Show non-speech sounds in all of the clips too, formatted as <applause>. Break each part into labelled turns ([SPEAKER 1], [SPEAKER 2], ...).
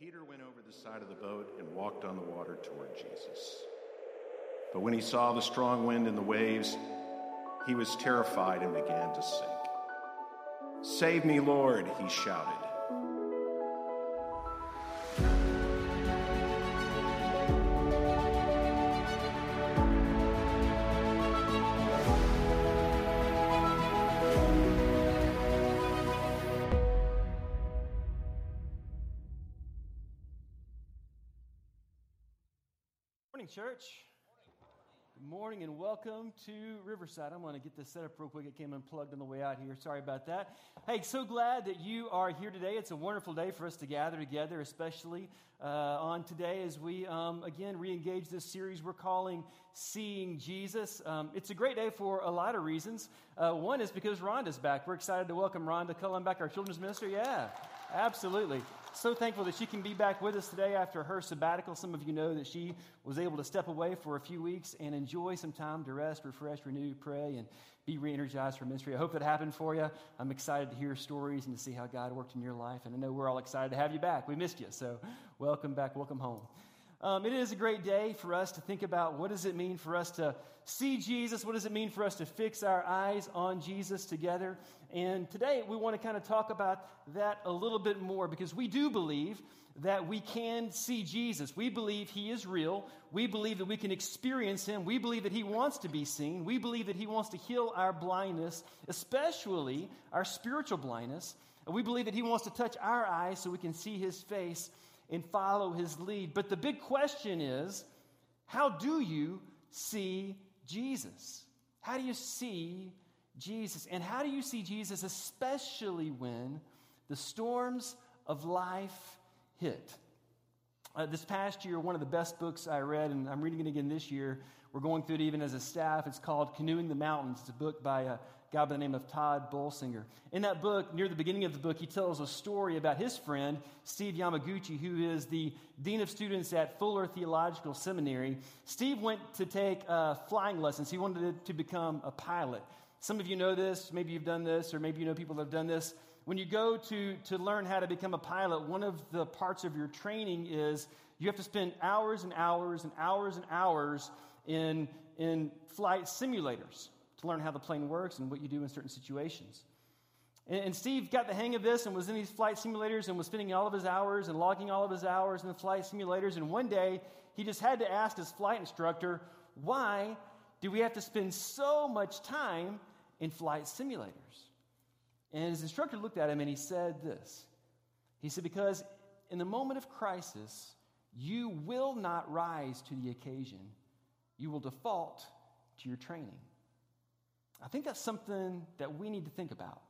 [SPEAKER 1] Peter went over the side of the boat and walked on the water toward Jesus. But when he saw the strong wind and the waves, he was terrified and began to sink. Save me, Lord, he shouted.
[SPEAKER 2] Welcome to Riverside. I'm going to get this set up real quick. It came unplugged on the way out here. Sorry about that. Hey, so glad that you are here today. It's a wonderful day for us to gather together, especially uh, on today as we um, again re engage this series we're calling Seeing Jesus. Um, it's a great day for a lot of reasons. Uh, one is because Rhonda's back. We're excited to welcome Rhonda Cullen back, our children's minister. Yeah, absolutely so thankful that she can be back with us today after her sabbatical. Some of you know that she was able to step away for a few weeks and enjoy some time to rest, refresh, renew, pray, and be re energized for ministry. I hope that happened for you. I'm excited to hear stories and to see how God worked in your life. And I know we're all excited to have you back. We missed you. So welcome back. Welcome home. Um, it is a great day for us to think about what does it mean for us to see Jesus? What does it mean for us to fix our eyes on Jesus together? And today we want to kind of talk about that a little bit more because we do believe that we can see Jesus. We believe he is real. We believe that we can experience him. We believe that he wants to be seen. We believe that he wants to heal our blindness, especially our spiritual blindness. And we believe that he wants to touch our eyes so we can see his face and follow his lead. But the big question is how do you see Jesus? How do you see Jesus? And how do you see Jesus, especially when the storms of life hit? Uh, this past year, one of the best books I read, and I'm reading it again this year, we're going through it even as a staff. It's called Canoeing the Mountains. It's a book by a guy by the name of Tod Bolsinger. In that book, near the beginning of the book, he tells a story about his friend, Steve Yamaguchi, who is the Dean of Students at Fuller Theological Seminary. Steve went to take uh, flying lessons. He wanted to become a pilot. Some of you know this, maybe you've done this, or maybe you know people that have done this when you go to, to learn how to become a pilot, one of the parts of your training is you have to spend hours and hours and hours and hours in, in flight simulators to learn how the plane works and what you do in certain situations. And, Steve got the hang of this and was in these flight simulators and was spending all of his hours and logging all of his hours in the flight simulators. And one day, he just had to ask his flight instructor, why do we have to spend so much time in flight simulators? And his instructor looked at him and he said this He said, Because in the moment of crisis, you will not rise to the occasion, you will default to your training. I think that's something that we need to think about.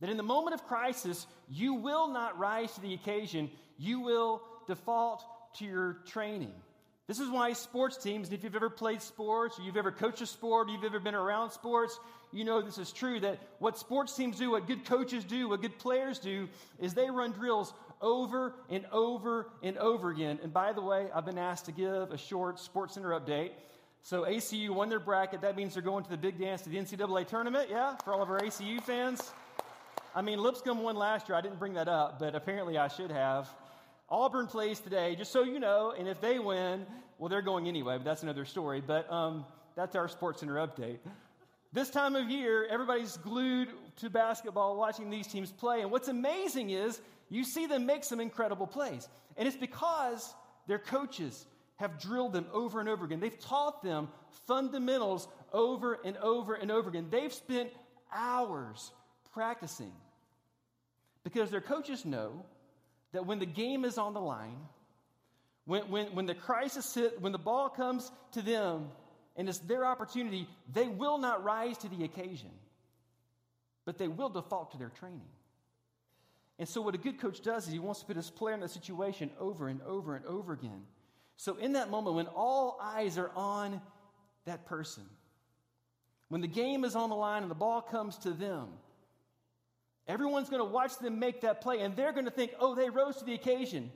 [SPEAKER 2] That in the moment of crisis, you will not rise to the occasion, you will default to your training. This is why sports teams, if you've ever played sports, or you've ever coached a sport, or you've ever been around sports, you know this is true that what sports teams do, what good coaches do, what good players do, is they run drills over and over and over again. And by the way, I've been asked to give a short Sports Center update. So ACU won their bracket. That means they're going to the big dance to the NCAA tournament, yeah, for all of our ACU fans. I mean, Lipscomb won last year. I didn't bring that up, but apparently I should have. Auburn plays today, just so you know, and if they win, well, they're going anyway, but that's another story. But um, that's our Sports Center update. This time of year, everybody's glued to basketball watching these teams play. And what's amazing is you see them make some incredible plays. And it's because their coaches have drilled them over and over again. They've taught them fundamentals over and over and over again. They've spent hours practicing because their coaches know that when the game is on the line, when, when, when the crisis hit, when the ball comes to them and it's their opportunity, they will not rise to the occasion, but they will default to their training. And so, what a good coach does is he wants to put his player in that situation over and over and over again. So, in that moment, when all eyes are on that person, when the game is on the line and the ball comes to them, Everyone's going to watch them make that play and they're going to think, oh, they rose to the occasion.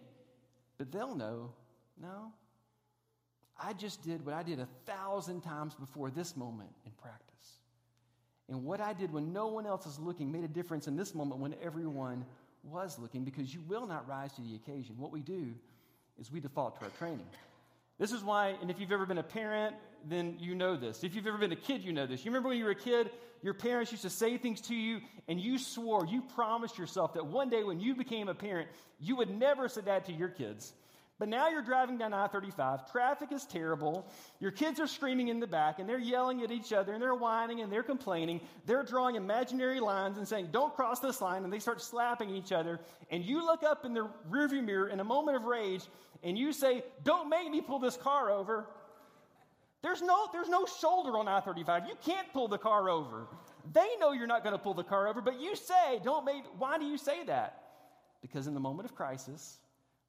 [SPEAKER 2] But they'll know, no, I just did what I did a thousand times before this moment in practice. And what I did when no one else is looking made a difference in this moment when everyone was looking because you will not rise to the occasion. What we do is we default to our training. This is why, and if you've ever been a parent, then you know this. If you've ever been a kid, you know this. You remember when you were a kid, your parents used to say things to you, and you swore, you promised yourself that one day when you became a parent, you would never say that to your kids. But now you're driving down I 35, traffic is terrible, your kids are screaming in the back, and they're yelling at each other, and they're whining, and they're complaining. They're drawing imaginary lines and saying, Don't cross this line, and they start slapping each other. And you look up in the rearview mirror in a moment of rage, and you say, Don't make me pull this car over. There's no, there's no shoulder on I 35. You can't pull the car over. They know you're not going to pull the car over, but you say, Don't make, why do you say that? Because in the moment of crisis,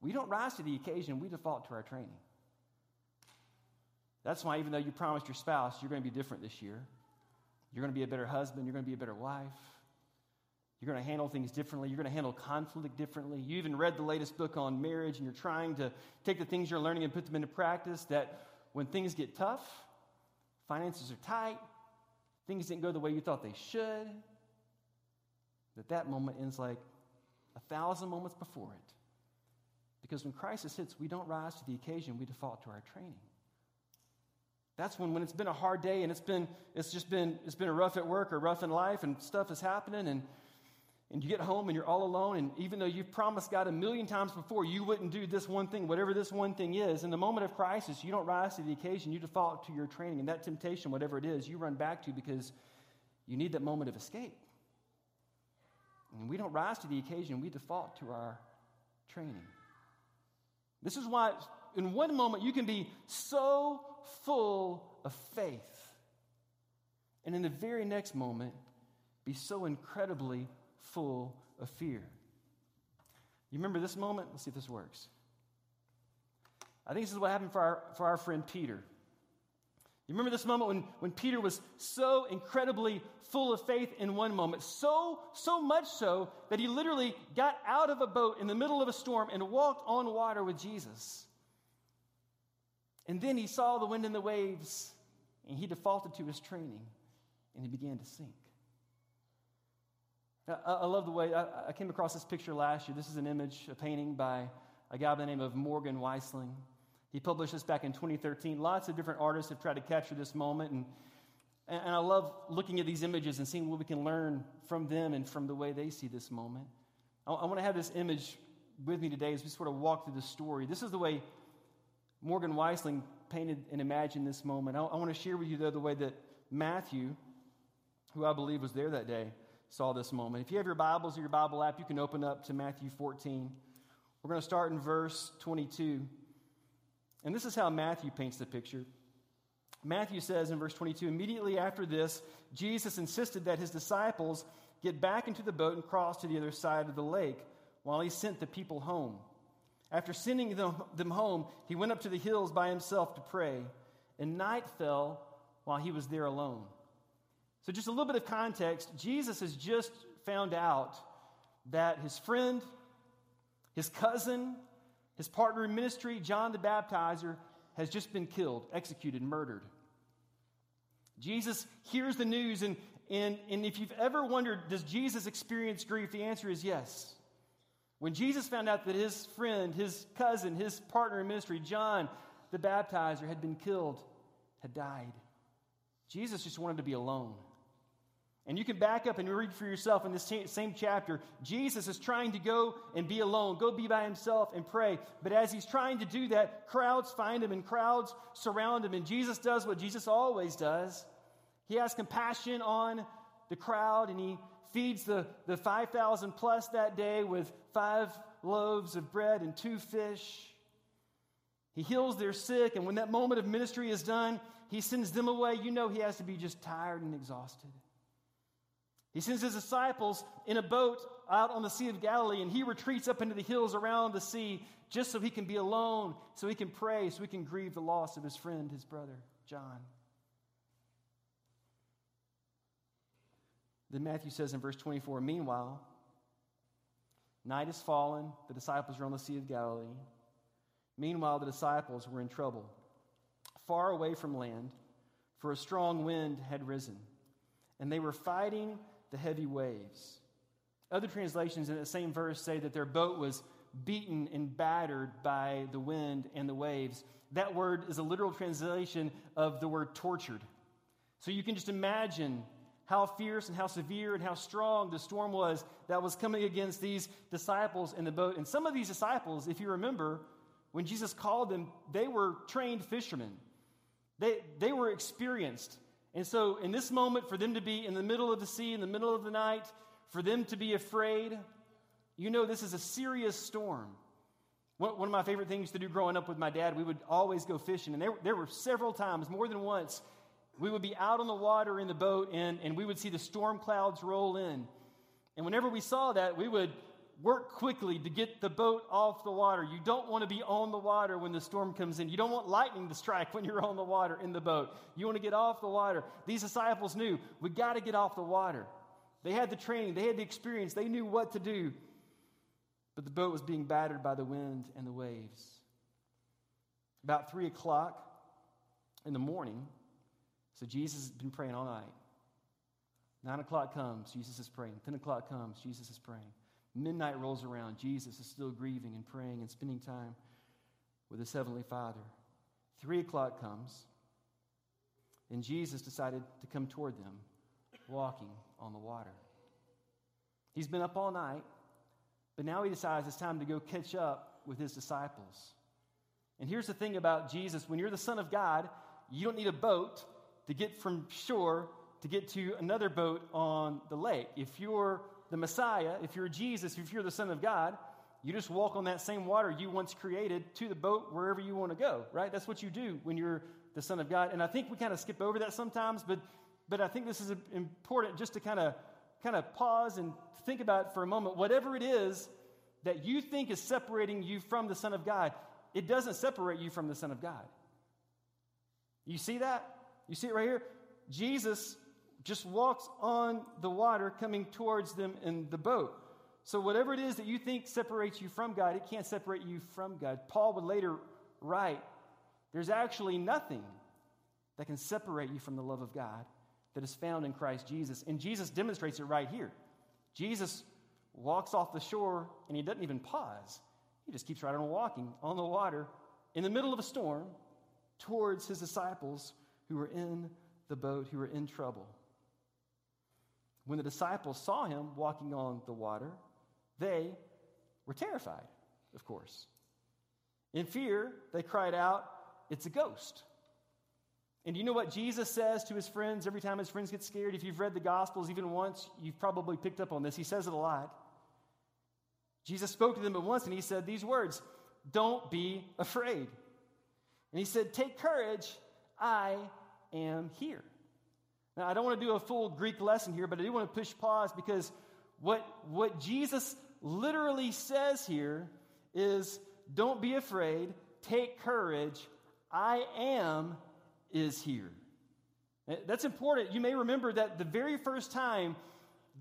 [SPEAKER 2] we don't rise to the occasion, we default to our training. That's why, even though you promised your spouse you're going to be different this year, you're going to be a better husband, you're going to be a better wife, you're going to handle things differently, you're going to handle conflict differently. You even read the latest book on marriage and you're trying to take the things you're learning and put them into practice. That when things get tough, finances are tight, things didn't go the way you thought they should, that that moment ends like a thousand moments before it. Because when crisis hits, we don't rise to the occasion, we default to our training. That's when, when it's been a hard day and it's been it's just been it's been a rough at work or rough in life and stuff is happening and and you get home and you're all alone and even though you've promised God a million times before you wouldn't do this one thing, whatever this one thing is, in the moment of crisis, you don't rise to the occasion, you default to your training. And that temptation, whatever it is, you run back to because you need that moment of escape. And we don't rise to the occasion, we default to our training. This is why, in one moment, you can be so full of faith, and in the very next moment, be so incredibly full of fear. You remember this moment? Let's see if this works. I think this is what happened for our, for our friend Peter. You remember this moment when, when Peter was so incredibly full of faith in one moment, so, so much so that he literally got out of a boat in the middle of a storm and walked on water with Jesus. And then he saw the wind and the waves, and he defaulted to his training, and he began to sink. I, I love the way I, I came across this picture last year. This is an image, a painting by a guy by the name of Morgan Weistling. He published this back in 2013. Lots of different artists have tried to capture this moment. And, and I love looking at these images and seeing what we can learn from them and from the way they see this moment. I, I want to have this image with me today as we sort of walk through the story. This is the way Morgan Weistling painted and imagined this moment. I, I want to share with you, though, the way that Matthew, who I believe was there that day, saw this moment. If you have your Bibles or your Bible app, you can open up to Matthew 14. We're going to start in verse 22. And this is how Matthew paints the picture. Matthew says in verse 22 immediately after this, Jesus insisted that his disciples get back into the boat and cross to the other side of the lake while he sent the people home. After sending them home, he went up to the hills by himself to pray, and night fell while he was there alone. So, just a little bit of context Jesus has just found out that his friend, his cousin, his partner in ministry, John the Baptizer, has just been killed, executed, murdered. Jesus hears the news, and, and, and if you've ever wondered, does Jesus experience grief? The answer is yes. When Jesus found out that his friend, his cousin, his partner in ministry, John the Baptizer, had been killed, had died, Jesus just wanted to be alone. And you can back up and read for yourself in this same chapter. Jesus is trying to go and be alone, go be by himself and pray. But as he's trying to do that, crowds find him and crowds surround him. And Jesus does what Jesus always does he has compassion on the crowd and he feeds the, the 5,000 plus that day with five loaves of bread and two fish. He heals their sick, and when that moment of ministry is done, he sends them away. You know he has to be just tired and exhausted. He sends his disciples in a boat out on the Sea of Galilee, and he retreats up into the hills around the sea just so he can be alone, so he can pray, so he can grieve the loss of his friend, his brother, John. Then Matthew says in verse 24 Meanwhile, night has fallen, the disciples are on the Sea of Galilee. Meanwhile, the disciples were in trouble, far away from land, for a strong wind had risen, and they were fighting the heavy waves. Other translations in the same verse say that their boat was beaten and battered by the wind and the waves. That word is a literal translation of the word tortured. So you can just imagine how fierce and how severe and how strong the storm was that was coming against these disciples in the boat. And some of these disciples, if you remember, when Jesus called them, they were trained fishermen. They, they were experienced. And so, in this moment, for them to be in the middle of the sea, in the middle of the night, for them to be afraid, you know this is a serious storm. One, of my favorite things to do growing up with my dad, we would always go fishing. And there, there were several times, more than once, we would be out on the water in the boat and, and we would see the storm clouds roll in. And whenever we saw that, we would work quickly to get the boat off the water. You don't want to be on the water when the storm comes in. You don't want lightning to strike when you're on the water in the boat. You want to get off the water. These disciples knew we got to get off the water. They had the training, they had the experience, they knew what to do. But the boat was being battered by the wind and the waves. About three o'clock in the morning, so Jesus has been praying all night. Nine o'clock comes, Jesus is praying. Ten o'clock comes, Jesus is praying. Midnight rolls around. Jesus is still grieving and praying and spending time with his heavenly Father. Three o'clock comes, and Jesus decided to come toward them, walking on the water. He's been up all night, but now he decides it's time to go catch up with his disciples. And here's the thing about Jesus when you're the Son of God, you don't need a boat to get from shore to get to another boat on the lake. If you're the Messiah, if you're Jesus, if you're the Son of God, you just walk on that same water you once created to the boat wherever you want to go, right? That's what you do when you're the Son of God. And I think we kind of skip over that sometimes, but, but I think this is important just to kind of kind of pause and think about for a moment. Whatever it is that you think is separating you from the Son of God, it doesn't separate you from the Son of God. You see that? You see it right here? Jesus just walks on the water coming towards them in the boat. So, whatever it is that you think separates you from God, it can't separate you from God. Paul would later write there's actually nothing that can separate you from the love of God that is found in Christ Jesus. And Jesus demonstrates it right here. Jesus walks off the shore and he doesn't even pause, he just keeps right on walking on the water in the middle of a storm towards his disciples who were in the boat, who were in trouble. When the disciples saw him walking on the water, they were terrified, of course. In fear, they cried out, It's a ghost. And you know what Jesus says to his friends every time his friends get scared? If you've read the Gospels even once, you've probably picked up on this. He says it a lot. Jesus spoke to them at once and he said these words Don't be afraid. And he said, Take courage, I am here. Now, I don't want to do a full Greek lesson here, but I do want to push pause because what, what Jesus literally says here is don't be afraid, take courage, I am is here. Eh, that's important. You may remember that the very first time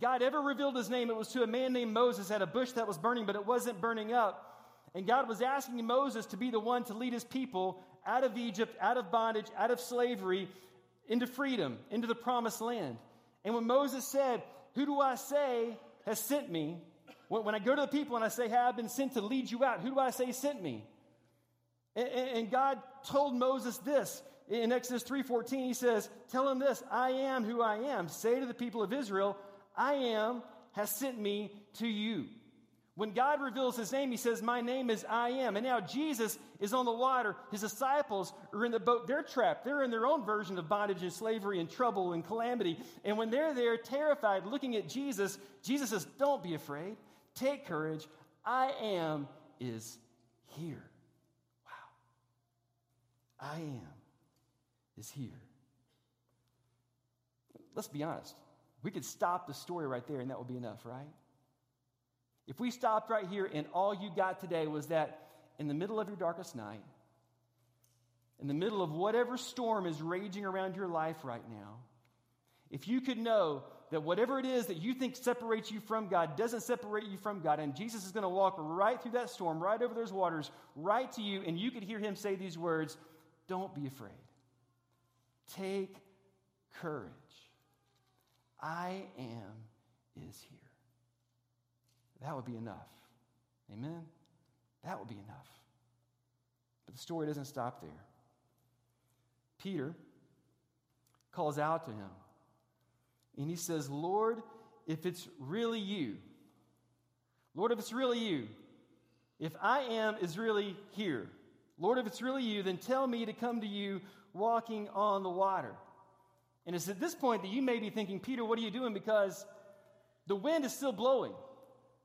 [SPEAKER 2] God ever revealed his name, it was to a man named Moses at a bush that was burning, but it wasn't burning up. And God was asking Moses to be the one to lead his people out of Egypt, out of bondage, out of slavery, into freedom, into the promised land. And when Moses said, Who do I say has sent me? When, I go to the people and I say, Hey, I've been sent to lead you out, who do I say sent me? And, God told Moses this in Exodus 3:14. He says, Tell him this, I am who I am. Say to the people of Israel, I am has sent me to you. When God reveals his name, he says, My name is I am. And now Jesus is on the water. His disciples are in the boat. They're trapped. They're in their own version of bondage and slavery and trouble and calamity. And when they're there, terrified, looking at Jesus, Jesus says, Don't be afraid. Take courage. I am is here. Wow. I am is here. Let's be honest. We could stop the story right there and that would be enough, right? If we stopped right here and all you got today was that in the middle of your darkest night, in the middle of whatever storm is raging around your life right now, if you could know that whatever it is that you think separates you from God doesn't separate you from God, and Jesus is going to walk right through that storm, right over those waters, right to you, and you could hear him say these words Don't be afraid. Take courage. I am is here. That would be enough. Amen? That would be enough. But the story doesn't stop there. Peter calls out to him and he says, Lord, if it's really you, Lord, if it's really you, if I am is really here, Lord, if it's really you, then tell me to come to you walking on the water. And it's at this point that you may be thinking, Peter, what are you doing? Because the wind is still blowing.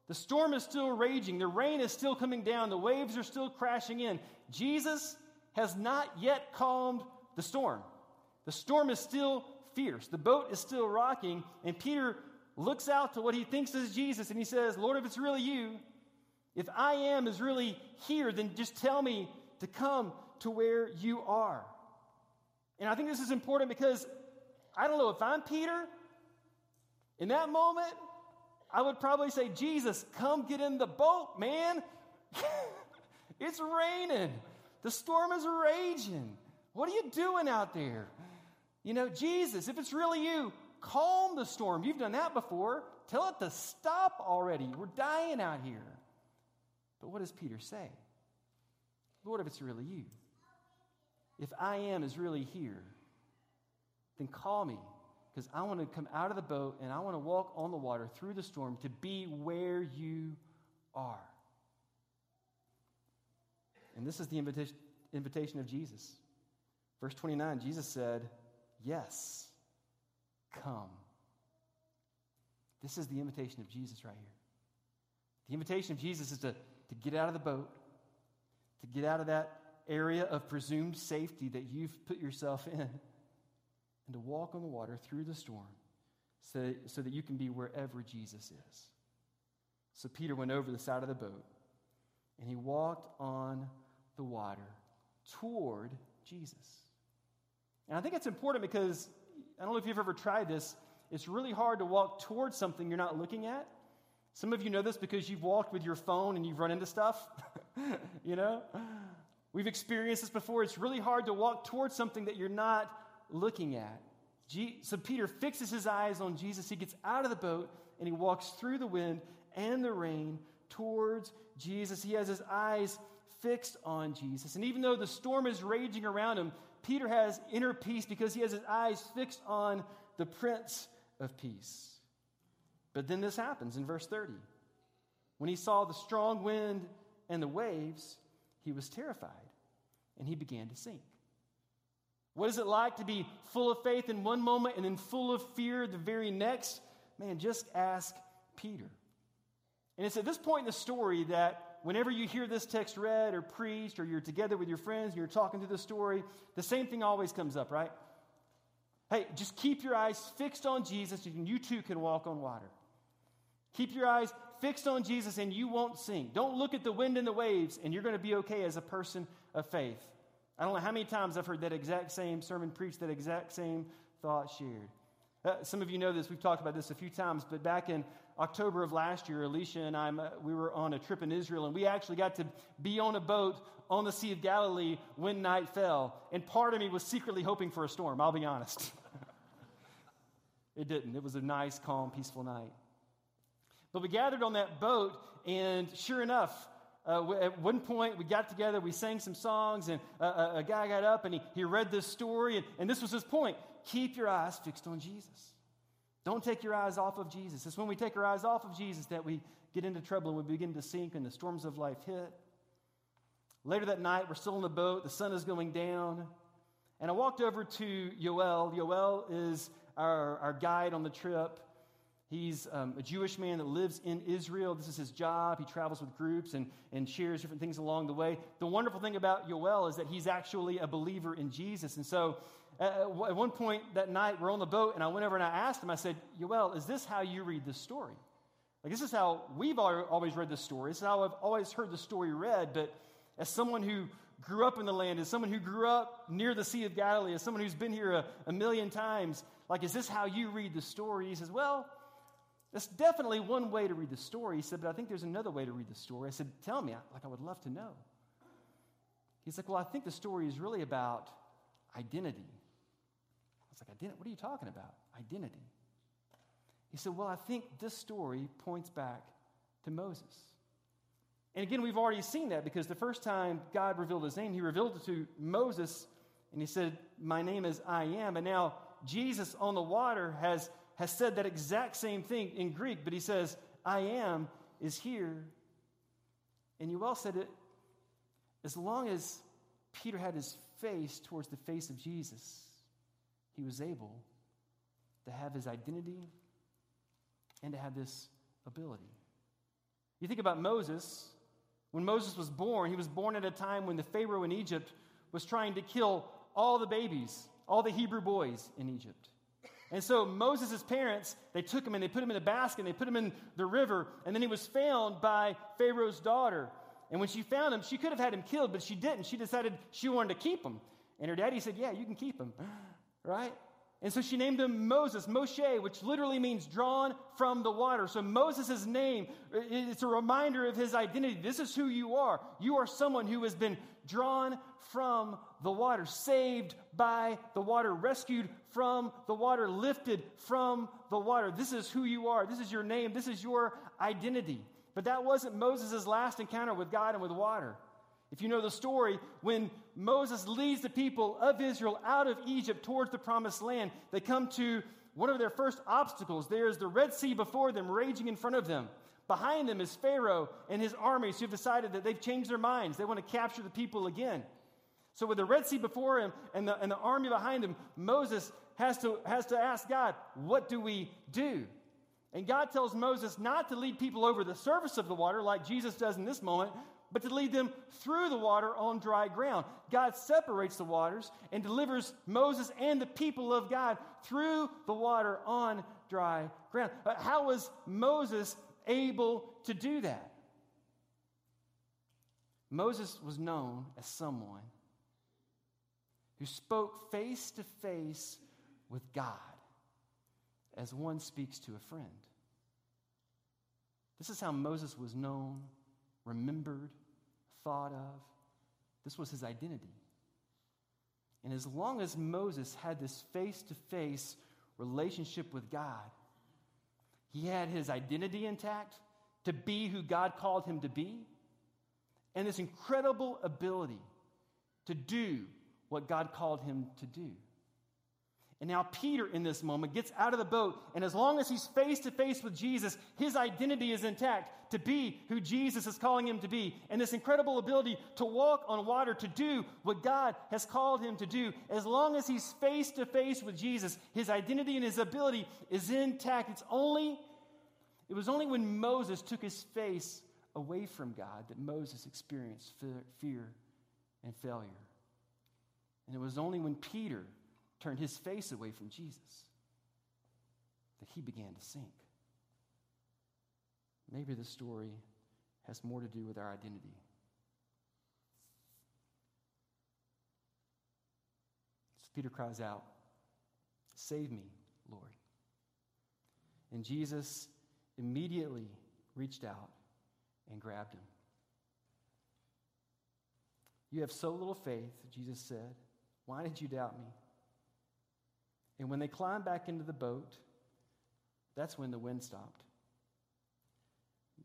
[SPEAKER 2] The storm is still raging. The rain is still coming down. The waves are still crashing in. Jesus has not yet calmed the storm. The storm is still fierce. The boat is still rocking. And Peter looks out to what he thinks is Jesus and he says, Lord, if it's really you, if I am is really here, then just tell me to come to where you are. And I think this is important because I don't know if I'm Peter, in that moment, I would probably say, Jesus, come get in the boat, man. <laughs> it's raining. The storm is raging. What are you doing out there? You know, Jesus, if it's really you, calm the storm. You've done that before. Tell it to stop already. We're dying out here. But what does Peter say? Lord, if it's really you, if I am is really here, then call me because I want to come out of the boat and I want to walk on the water through the storm to be where you are. And this is the invitation, invitation of Jesus. Verse 29, Jesus said, Yes, come. This is the invitation of Jesus right here. The invitation of Jesus is to, to get out of the boat, to get out of that area of presumed safety that you've put yourself <laughs> in, and to walk on the water through the storm so, so that you can be wherever Jesus is. So Peter went over the side of the boat and he walked on the water toward Jesus. And I think it's important because I don't know if you've ever tried this. It's really hard to walk towards something you're not looking at. Some of you know this because you've walked with your phone and you've run into stuff. <laughs> you know? We've experienced this before. It's really hard to walk towards something that you're not looking at. So Peter fixes his eyes on Jesus. He gets out of the boat and he walks through the wind and the rain towards Jesus. He has his eyes fixed on Jesus. And even though the storm is raging around him, Peter has inner peace because he has his eyes fixed on the Prince of Peace. But then this happens in verse 30. When he saw the strong wind and the waves, he was terrified and he began to sink. What is it like to be full of faith in one moment and then full of fear the very next? Man, just ask Peter. And it's at this point in the story that whenever you hear this text read or preached, or you're together with your friends and you're talking through the story, the same thing always comes up, right? Hey, just keep your eyes fixed on Jesus, and you too can walk on water. Keep your eyes fixed on Jesus, and you won't sink. Don't look at the wind and the waves, and you're going to be okay as a person of faith. I don't know how many times I've heard that exact same sermon preached, that exact same thought shared. Uh, some of you know this. We've talked about this a few times, but back in October of last year, Alicia and I, uh, we were on a trip in Israel, and we actually got to be on a boat on the Sea of Galilee when night fell. And part of me was secretly hoping for a storm, I'll be honest. <laughs> it didn't. It was a nice, calm, peaceful night. But we gathered on that boat, and sure enough, uh, at one point we got together, we sang some songs, and a, uh, a, a guy got up and he, he read this story, and, and this was his point keep your eyes fixed on Jesus. Don't take your eyes off of Jesus. It's when we take our eyes off of Jesus that we get into trouble and we begin to sink and the storms of life hit. Later that night, we're still in the boat, the sun is going down. And I walked over to Yoel. Yoel is our, our guide on the trip. He's um, a Jewish man that lives in Israel. This is his job. He travels with groups and, and shares different things along the way. The wonderful thing about Yoel is that he's actually a believer in Jesus. And so at one point that night, we're on the boat, and I went over and I asked him, I said, Yoel, is this how you read this story? Like, this is how we've always read this story. This is how I've always heard the story read. But as someone who grew up in the land, as someone who grew up near the Sea of Galilee, as someone who's been here a, a million times, like, is this how you read the story? He says, Well, that's definitely one way to read the story. He said, But I think there's another way to read the story. I said, Tell me, like, I would love to know. He's like, Well, I think the story is really about identity I was like, Identity? What are you talking about? Identity. He said, Well, I think this story points back to Moses. And again, we've already seen that because the first time God revealed his name, he revealed it to Moses and he said, My name is I am. And now Jesus on the water has, has said that exact same thing in Greek, but he says, I am is here. And Yoel said it as long as Peter had his face towards the face of Jesus, he was able to have his identity and to have this ability. You think about Moses. When Moses was born, he was born at a time when the Pharaoh in Egypt was trying to kill all the babies, all the Hebrew boys in Egypt. And so Moses' parents, they took him and they put him in a basket and they put him in the river. And then he was found by Pharaoh's daughter. And when she found him, she could have had him killed, but she didn't. She decided she wanted to keep him. And her daddy said, Yeah, you can keep him. <gasps> Right? And so she named him Moses, Moshe, which literally means drawn from the water. So Moses' name, it's a reminder of his identity. This is who you are. You are someone who has been drawn from the water, saved by the water, rescued from the water, lifted from the water. This is who you are. This is your name. This is your identity. But that wasn't Moses' last encounter with God and with water. If you know the story, when Moses leads the people of Israel out of Egypt towards the promised land, they come to one of their first obstacles. There is the Red Sea before them, raging in front of them. Behind them is Pharaoh and his armies who have decided that they've changed their minds. They want to capture the people again. So, with the Red Sea before him and the, and the army behind him, Moses has to, has to ask God, What do we do? And God tells Moses not to lead people over the surface of the water like Jesus does in this moment, but to lead them through the water on dry ground. God separates the waters and delivers Moses and the people of God through the water on dry ground. But how was Moses able to do that? Moses was known as someone who spoke face to face with God as one speaks to a friend. This is how Moses was known, remembered, thought of. This was his identity. And as long as Moses had this face to face relationship with God, he had his identity intact to be who God called him to be, and this incredible ability to do what God called him to do. And now Peter, in this moment, gets out of the boat, and as long as he's face to face with Jesus, his identity is intact to be who Jesus is calling him to be. And this incredible ability to walk on water, to do what God has called him to do, as long as he's face to face with Jesus, his identity and his ability is intact. It's only, it was only when Moses took his face away from God that Moses experienced fear and failure. And it was only when Peter turned his face away from Jesus, that he began to sink. Maybe the story has more to do with our identity. So Peter cries out, Save me, Lord. And Jesus immediately reached out and grabbed him. You have so little faith, Jesus said. Why did you doubt me? And when they climbed back into the boat, that's when the wind stopped.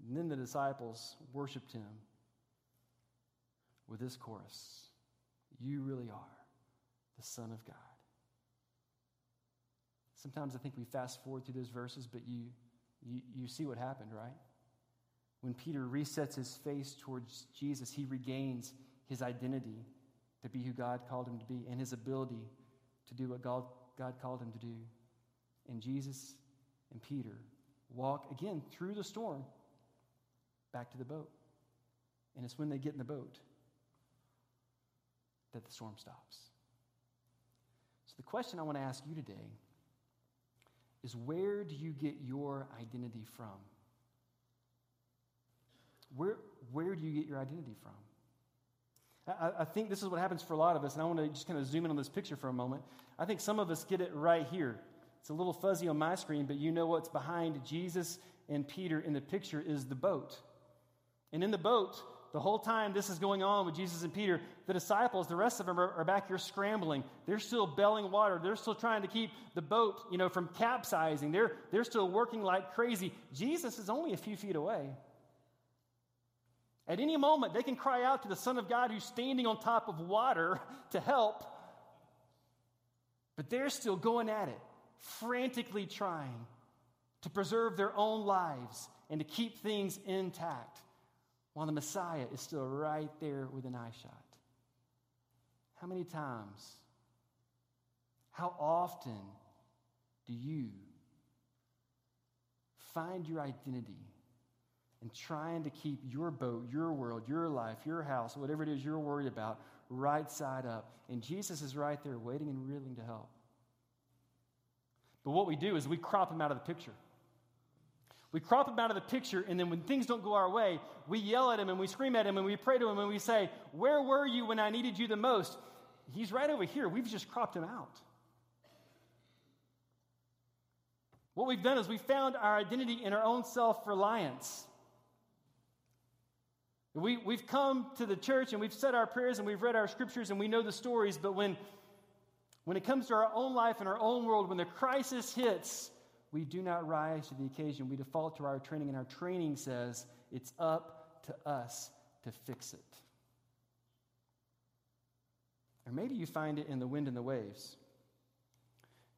[SPEAKER 2] And then the disciples worshiped him with this chorus You really are the Son of God. Sometimes I think we fast forward through those verses, but you, you, you see what happened, right? When Peter resets his face towards Jesus, he regains his identity to be who God called him to be and his ability to do what God God called him to do. And Jesus and Peter walk again through the storm back to the boat. And it's when they get in the boat that the storm stops. So, the question I want to ask you today is where do you get your identity from? Where, where do you get your identity from? I, I, think this is what happens for a lot of us, and I want to just kind of zoom in on this picture for a moment. I think some of us get it right here. It's a little fuzzy on my screen, but you know what's behind Jesus and Peter in the picture is the boat. And in the boat, the whole time this is going on with Jesus and Peter, the disciples, the rest of them are, are, back here scrambling. They're still belling water. They're still trying to keep the boat, you know, from capsizing. They're, they're still working like crazy. Jesus is only a few feet away. At any moment, they can cry out to the Son of God who's standing on top of water <laughs> to help. But they're still going at it, frantically trying to preserve their own lives and to keep things intact while the Messiah is still right there with an eye shot. How many times, how often do you find your identity in trying to keep your boat, your world, your life, your house, whatever it is you're worried about, right side up? And Jesus is right there waiting and willing to help. But what we do is we crop him out of the picture. We crop him out of the picture, and then when things don't go our way, we yell at him and we scream at him and we pray to him and we say, Where were you when I needed you the most? He's right over here. We've just cropped him out. What we've done is we found our identity in our own self reliance. We, we've come to the church and we've said our prayers and we've read our scriptures and we know the stories, but when, when it comes to our own life and our own world, when the crisis hits, we do not rise to the occasion. We default to our training, and our training says it's up to us to fix it. Or maybe you find it in the wind and the waves.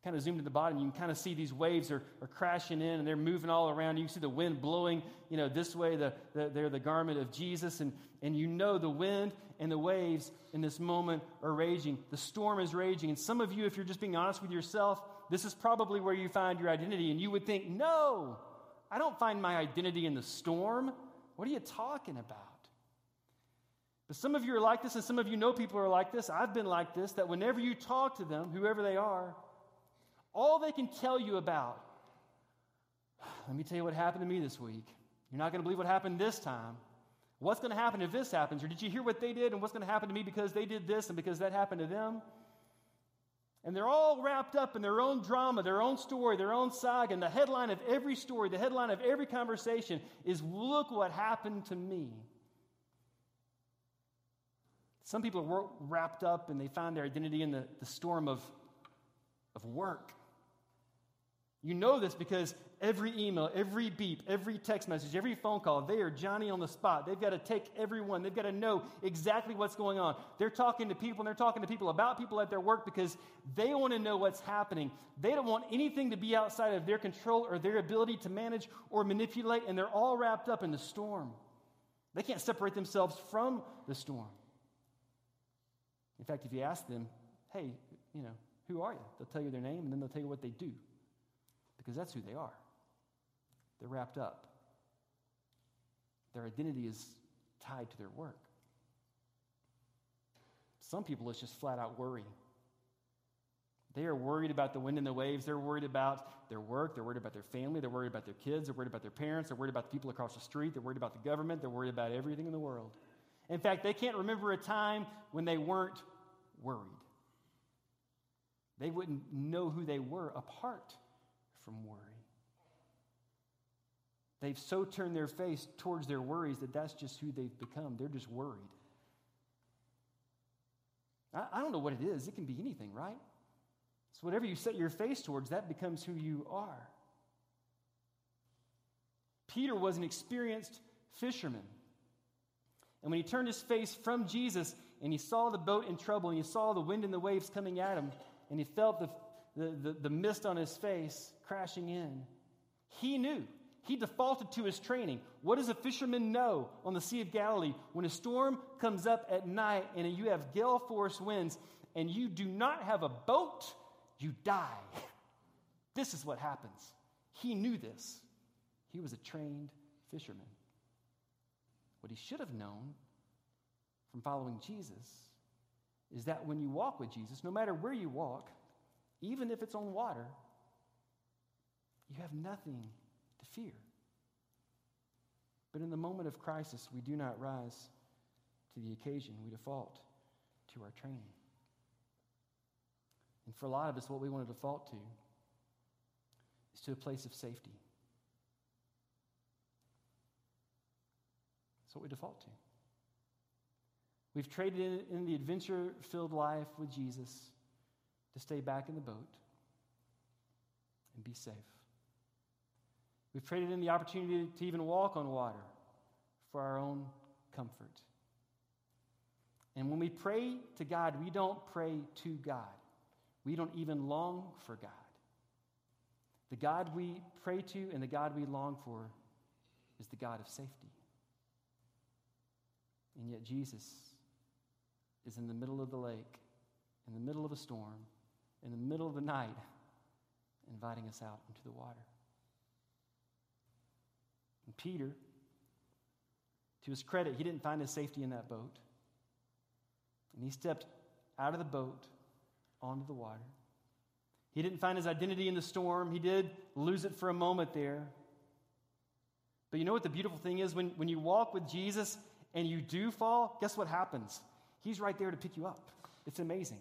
[SPEAKER 2] Kind of zoomed to the bottom, you can kind of see these waves are, are crashing in and they're moving all around. You can see the wind blowing, you know, this way. The, the, they're the garment of Jesus. And, and you know the wind and the waves in this moment are raging. The storm is raging. And some of you, if you're just being honest with yourself, this is probably where you find your identity. And you would think, no, I don't find my identity in the storm. What are you talking about? But some of you are like this, and some of you know people are like this. I've been like this, that whenever you talk to them, whoever they are, all they can tell you about, let me tell you what happened to me this week. You're not going to believe what happened this time. What's going to happen if this happens? Or did you hear what they did and what's going to happen to me because they did this and because that happened to them? And they're all wrapped up in their own drama, their own story, their own saga. And the headline of every story, the headline of every conversation is Look what happened to me. Some people are wrapped up and they find their identity in the, the storm of, of work. You know this because every email, every beep, every text message, every phone call, they are Johnny on the spot. They've got to take everyone. They've got to know exactly what's going on. They're talking to people and they're talking to people about people at their work because they want to know what's happening. They don't want anything to be outside of their control or their ability to manage or manipulate, and they're all wrapped up in the storm. They can't separate themselves from the storm. In fact, if you ask them, hey, you know, who are you? They'll tell you their name and then they'll tell you what they do because that's who they are. They're wrapped up. Their identity is tied to their work. Some people, it's just flat out worry. They are worried about the wind and the waves. They're worried about their work. They're worried about their family. They're worried about their kids. They're worried about their parents. They're worried about the people across the street. They're worried about the government. They're worried about everything in the world. In fact, they can't remember a time when they weren't worried. They wouldn't know who they were apart from worry. They've so turned their face towards their worries that that's just who they've become. They're just worried. I, I don't know what it is. It can be anything, right? So, whatever you set your face towards, that becomes who you are. Peter was an experienced fisherman. And when he turned his face from Jesus and he saw the boat in trouble and he saw the wind and the waves coming at him and he felt the, the, the, the mist on his face crashing in, he knew. He defaulted to his training. What does a fisherman know on the Sea of Galilee? When a storm comes up at night and you have gale force winds and you do not have a boat, you die. This is what happens. He knew this. He was a trained fisherman. What he should have known from following Jesus is that when you walk with Jesus, no matter where you walk, even if it's on water, you have nothing to fear. But in the moment of crisis, we do not rise to the occasion, we default to our training. And for a lot of us, what we want to default to is to a place of safety. That's what we default to. We've traded in, in the adventure filled life with Jesus to stay back in the boat and be safe. We've traded in the opportunity to even walk on water for our own comfort. And when we pray to God, we don't pray to God. We don't even long for God. The God we pray to and the God we long for is the God of safety. And yet, Jesus is in the middle of the lake, in the middle of a storm, in the middle of the night, inviting us out into the water. And Peter, to his credit, he didn't find his safety in that boat. And he stepped out of the boat onto the water. He didn't find his identity in the storm. He did lose it for a moment there. But you know what the beautiful thing is? When, when you walk with Jesus and you do fall, guess what happens? He's right there to pick you up. It's amazing.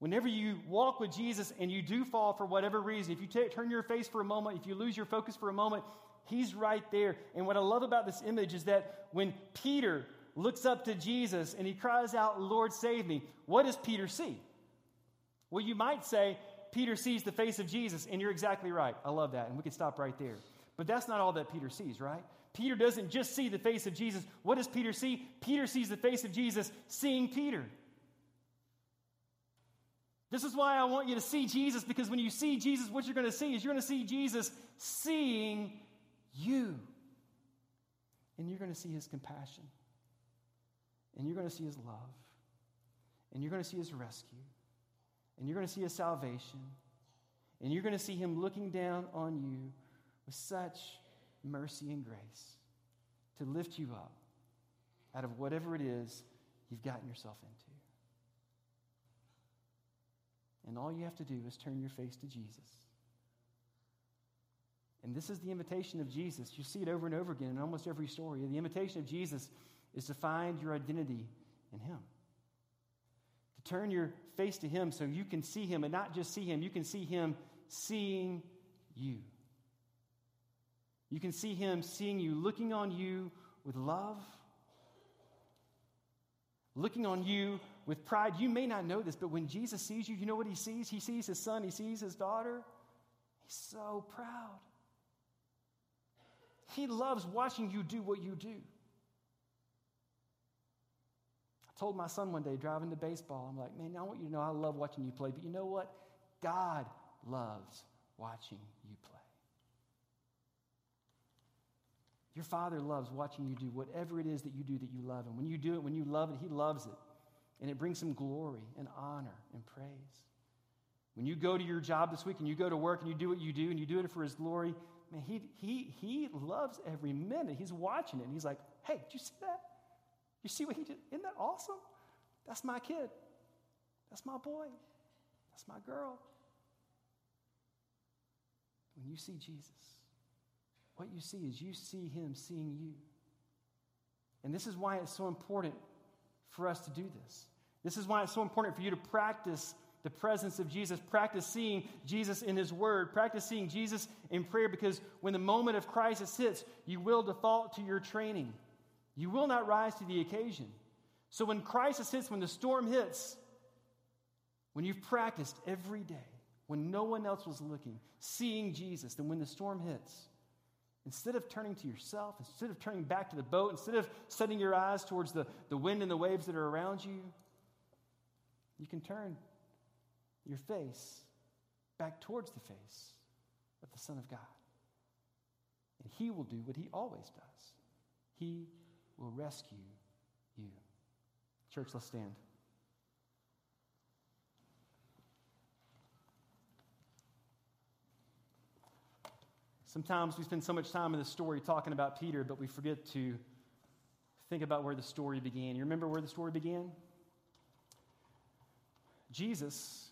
[SPEAKER 2] Whenever you walk with Jesus and you do fall for whatever reason, if you t- turn your face for a moment, if you lose your focus for a moment, He's right there. And what I love about this image is that when Peter looks up to Jesus and he cries out, Lord, save me, what does Peter see? Well, you might say, Peter sees the face of Jesus, and you're exactly right. I love that. And we could stop right there. But that's not all that Peter sees, right? Peter doesn't just see the face of Jesus. What does Peter see? Peter sees the face of Jesus seeing Peter. This is why I want you to see Jesus, because when you see Jesus, what you're going to see is you're going to see Jesus seeing you. And you're going to see his compassion. And you're going to see his love. And you're going to see his rescue. And you're going to see his salvation. And you're going to see him looking down on you with such mercy and grace to lift you up out of whatever it is you've gotten yourself into. And all you have to do is turn your face to Jesus. And this is the invitation of Jesus. You see it over and over again in almost every story. The invitation of Jesus is to find your identity in Him. To turn your face to Him so you can see Him and not just see Him, you can see Him seeing you. You can see Him seeing you, looking on you with love, looking on you with pride. You may not know this, but when Jesus sees you, you know what He sees? He sees His son, He sees His daughter. He's so proud. He loves watching you do what you do. I told my son one day driving to baseball, I'm like, man, I want you to know I love watching you play, but you know what? God loves watching you play. Your father loves watching you do whatever it is that you do that you love. And when you do it, when you love it, he loves it. And it brings him glory and honor and praise. When you go to your job this week and you go to work and you do what you do and you do it for his glory, man, he, he, he loves every minute. He's watching it and he's like, hey, did you see that? You see what he did? Isn't that awesome? That's my kid. That's my boy. That's my girl. When you see Jesus, what you see is you see him seeing you. And this is why it's so important for us to do this. This is why it's so important for you to practice the presence of Jesus, practice seeing Jesus in His Word, practice seeing Jesus in prayer, because when the moment of crisis hits, you will default to your training. You will not rise to the occasion. So when crisis hits, when the storm hits, when you've practiced every day, when no one else was looking, seeing Jesus, then when the storm hits, instead of turning to yourself, instead of turning back to the boat, instead of setting your eyes towards the, the wind and the waves that are around you, you can turn your face back towards the face of the Son of God. And He will do what He always does He will rescue you. Church, let's stand. Sometimes we spend so much time in the story talking about Peter, but we forget to think about where the story began. You remember where the story began? Jesus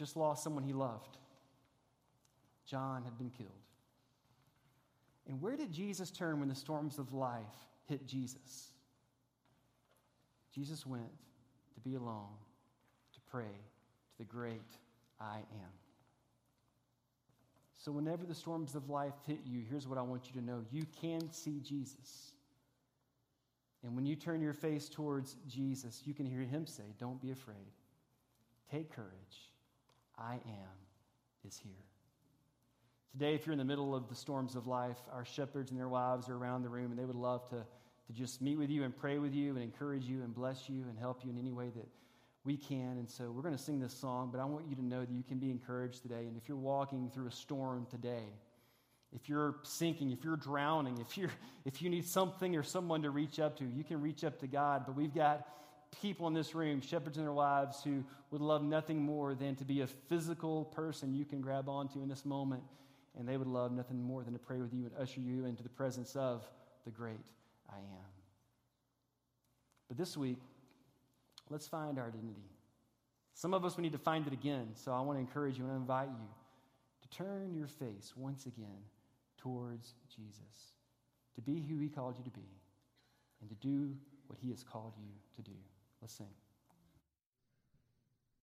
[SPEAKER 2] just lost someone he loved. John had been killed. And where did Jesus turn when the storms of life hit Jesus? Jesus went to be alone, to pray to the great I am. So, whenever the storms of life hit you, here's what I want you to know you can see Jesus. And when you turn your face towards Jesus, you can hear him say, Don't be afraid. Take courage. I am is here. Today, if you're in the middle of the storms of life, our shepherds and their wives are around the room and they would love to, to just meet with you and pray with you and encourage you and bless you and help you in any way that we can. And so we're going to sing this song, but I want you to know that you can be encouraged today. And if you're walking through a storm today, if you're sinking, if you're drowning, if, you're, if you need something or someone to reach up to, you can reach up to God. But we've got people in this room, shepherds and their wives, who would love nothing more than to be a physical person you can grab onto in this moment. And they would love nothing more than to pray with you and usher you into the presence of the great I am. But this week, let's find our identity. Some of us, we need to find it again. So I want to encourage you and invite you to turn your face once again towards Jesus, to be who he called you to be, and to do what he has called you to do. Let's sing.